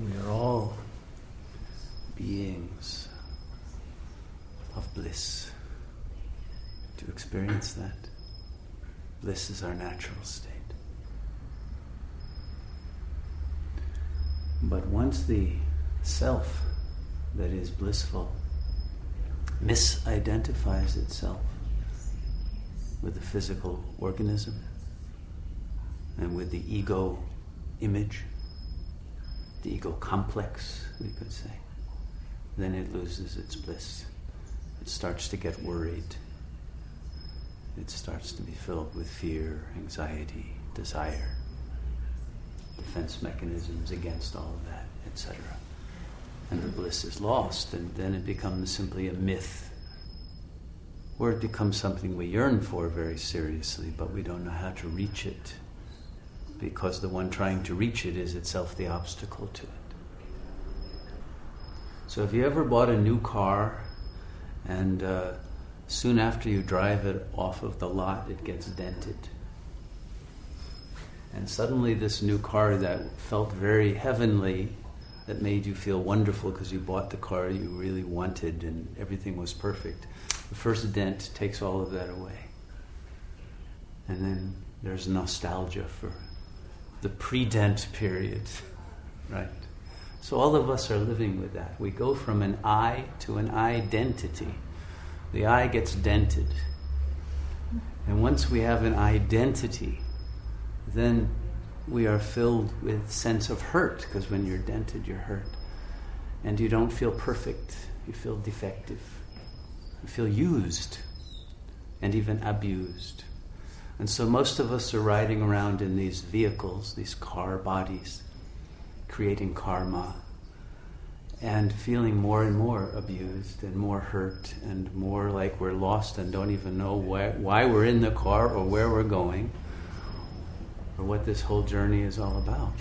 We are all beings of bliss. To experience that, bliss is our natural state. But once the self that is blissful misidentifies itself with the physical organism and with the ego image, the ego complex, we could say, then it loses its bliss. It starts to get worried. It starts to be filled with fear, anxiety, desire, defense mechanisms against all of that, etc. And the bliss is lost, and then it becomes simply a myth. Or it becomes something we yearn for very seriously, but we don't know how to reach it because the one trying to reach it is itself the obstacle to it. So, if you ever bought a new car and uh, soon after you drive it off of the lot, it gets dented. And suddenly, this new car that felt very heavenly, that made you feel wonderful because you bought the car you really wanted and everything was perfect, the first dent takes all of that away. And then there's nostalgia for the pre-dent period, right? So all of us are living with that. We go from an I to an identity. The I gets dented. And once we have an identity, then we are filled with sense of hurt because when you're dented, you're hurt. And you don't feel perfect. You feel defective. You feel used and even abused. And so most of us are riding around in these vehicles, these car bodies, creating karma, and feeling more and more abused and more hurt and more like we're lost and don't even know why, why we're in the car or where we're going or what this whole journey is all about.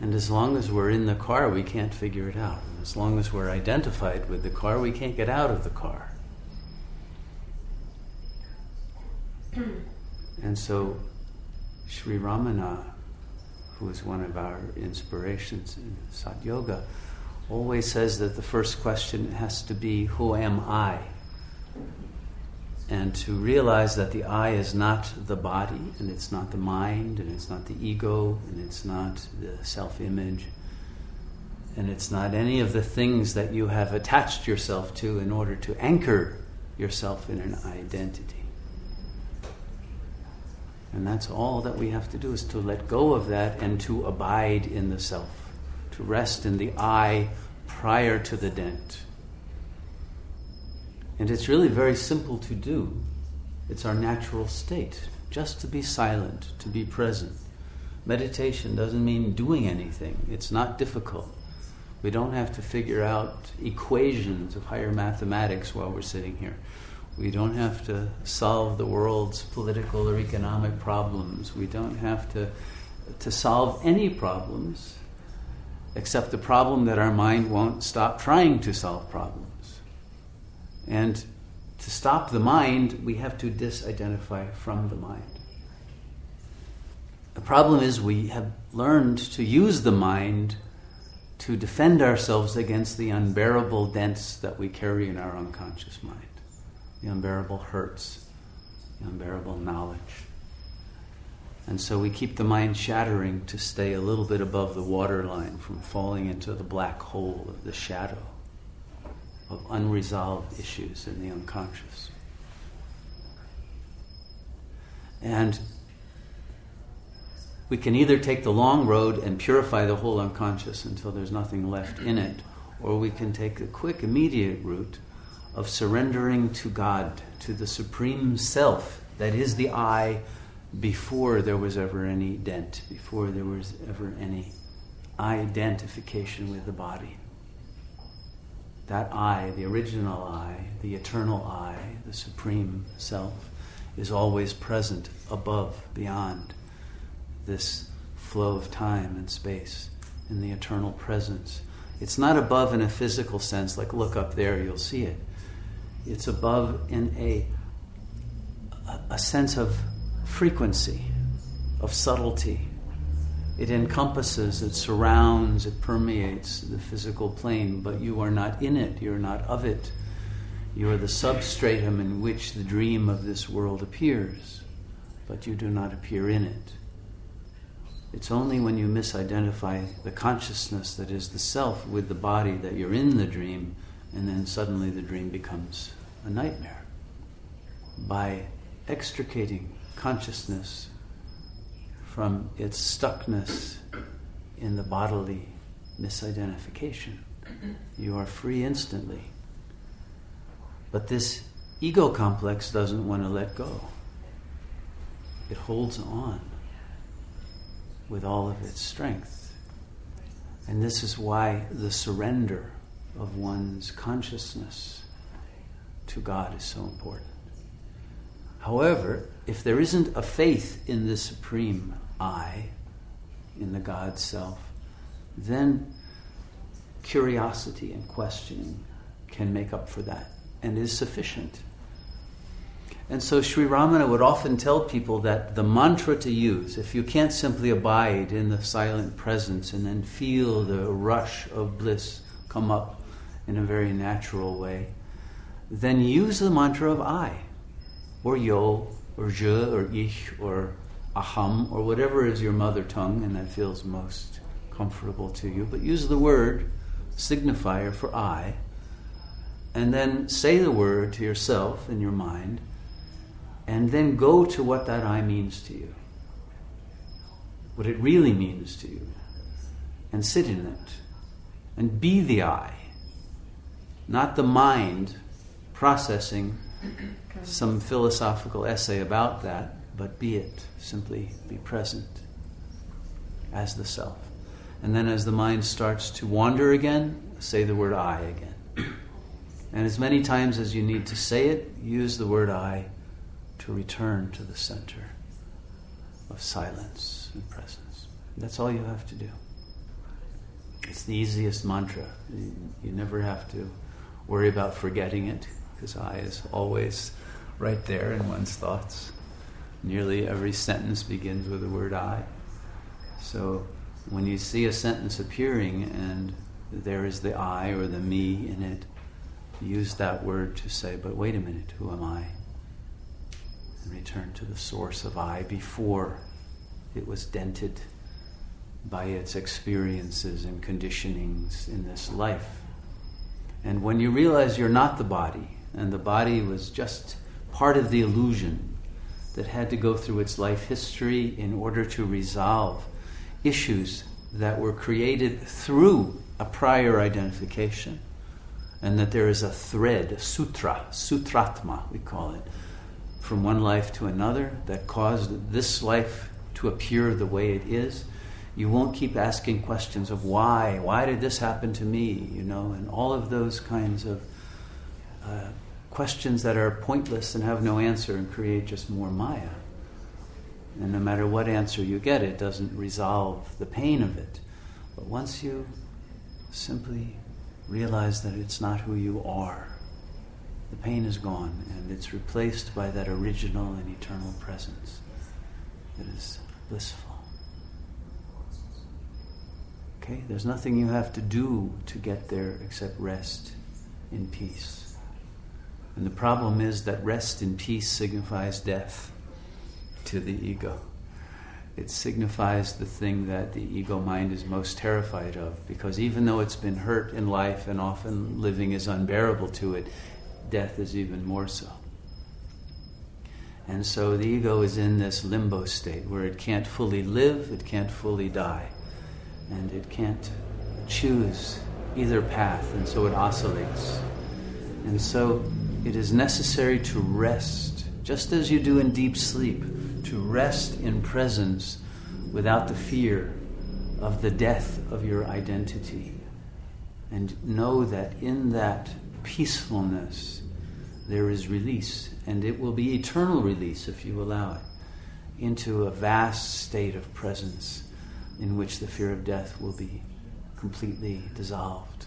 And as long as we're in the car, we can't figure it out. And as long as we're identified with the car, we can't get out of the car. And so Sri Ramana, who is one of our inspirations in Sat Yoga, always says that the first question has to be, Who am I? And to realize that the I is not the body, and it's not the mind, and it's not the ego, and it's not the self image, and it's not any of the things that you have attached yourself to in order to anchor yourself in an identity. And that's all that we have to do is to let go of that and to abide in the self, to rest in the I prior to the dent. And it's really very simple to do. It's our natural state, just to be silent, to be present. Meditation doesn't mean doing anything, it's not difficult. We don't have to figure out equations of higher mathematics while we're sitting here. We don't have to solve the world's political or economic problems. We don't have to, to solve any problems except the problem that our mind won't stop trying to solve problems. And to stop the mind, we have to disidentify from the mind. The problem is we have learned to use the mind to defend ourselves against the unbearable dents that we carry in our unconscious mind the unbearable hurts, the unbearable knowledge. And so we keep the mind shattering to stay a little bit above the waterline from falling into the black hole of the shadow of unresolved issues in the unconscious. And we can either take the long road and purify the whole unconscious until there's nothing left in it, or we can take the quick, immediate route of surrendering to God, to the Supreme Self that is the I before there was ever any dent, before there was ever any identification with the body. That I, the original I, the eternal I, the Supreme Self, is always present above, beyond this flow of time and space in the eternal presence. It's not above in a physical sense, like look up there, you'll see it. It's above in a, a sense of frequency, of subtlety, It encompasses, it surrounds, it permeates the physical plane, but you are not in it, you're not of it. You are the substratum in which the dream of this world appears, but you do not appear in it. It's only when you misidentify the consciousness that is the self with the body that you're in the dream, and then suddenly the dream becomes a nightmare. By extricating consciousness from its stuckness in the bodily misidentification. You are free instantly. But this ego complex doesn't want to let go. It holds on with all of its strength. And this is why the surrender of one's consciousness to God is so important. However, if there isn't a faith in the supreme I, in the God self, then curiosity and questioning can make up for that and is sufficient. And so Sri Ramana would often tell people that the mantra to use, if you can't simply abide in the silent presence and then feel the rush of bliss come up in a very natural way, then use the mantra of I, or yo, or je, or ich, or aham, or whatever is your mother tongue and that feels most comfortable to you. But use the word signifier for I, and then say the word to yourself in your mind, and then go to what that I means to you, what it really means to you, and sit in it, and be the I, not the mind processing some philosophical essay about that, but be it. Simply be present as the self. And then as the mind starts to wander again, say the word I again. And as many times as you need to say it, use the word I to return to the center of silence and presence. That's all you have to do. It's the easiest mantra. You, never have to worry about forgetting it because I is always right there in one's thoughts. Nearly every sentence begins with the word I. So when you see a sentence appearing and there is the I or the me in it, use that word to say, but wait a minute, who am I? And return to the source of I before it was dented by its experiences and conditionings in this life. And when you realize you're not the body, and the body was just part of the illusion that had to go through its life history in order to resolve issues that were created through a prior identification, and that there is a thread, a sutra, sutratma, we call it, from one life to another that caused this life to appear the way it is. You won't keep asking questions of why, why did this happen to me, you know, and all of those kinds of uh, questions that are pointless and have no answer and create just more Maya. And no matter what answer you get, it doesn't resolve the pain of it. But once you simply realize that it's not who you are, the pain is gone and it's replaced by that original and eternal presence that is blissful. Okay? There's nothing you have to do to get there except rest in peace. And the problem is that rest in peace signifies death to the ego. It signifies the thing that the ego mind is most terrified of because even though it's been hurt in life and often living is unbearable to it, death is even more so. And so the ego is in this limbo state where it can't fully live, it can't fully die, and it can't choose either path, and so it oscillates. And so it is necessary to rest, just as you do in deep sleep, to rest in presence without the fear of the death of your identity. And know that in that peacefulness there is release, and it will be eternal release if you allow it, into a vast state of presence in which the fear of death will be completely dissolved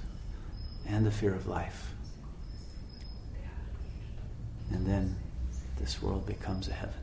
and the fear of life. And then this world becomes a heaven.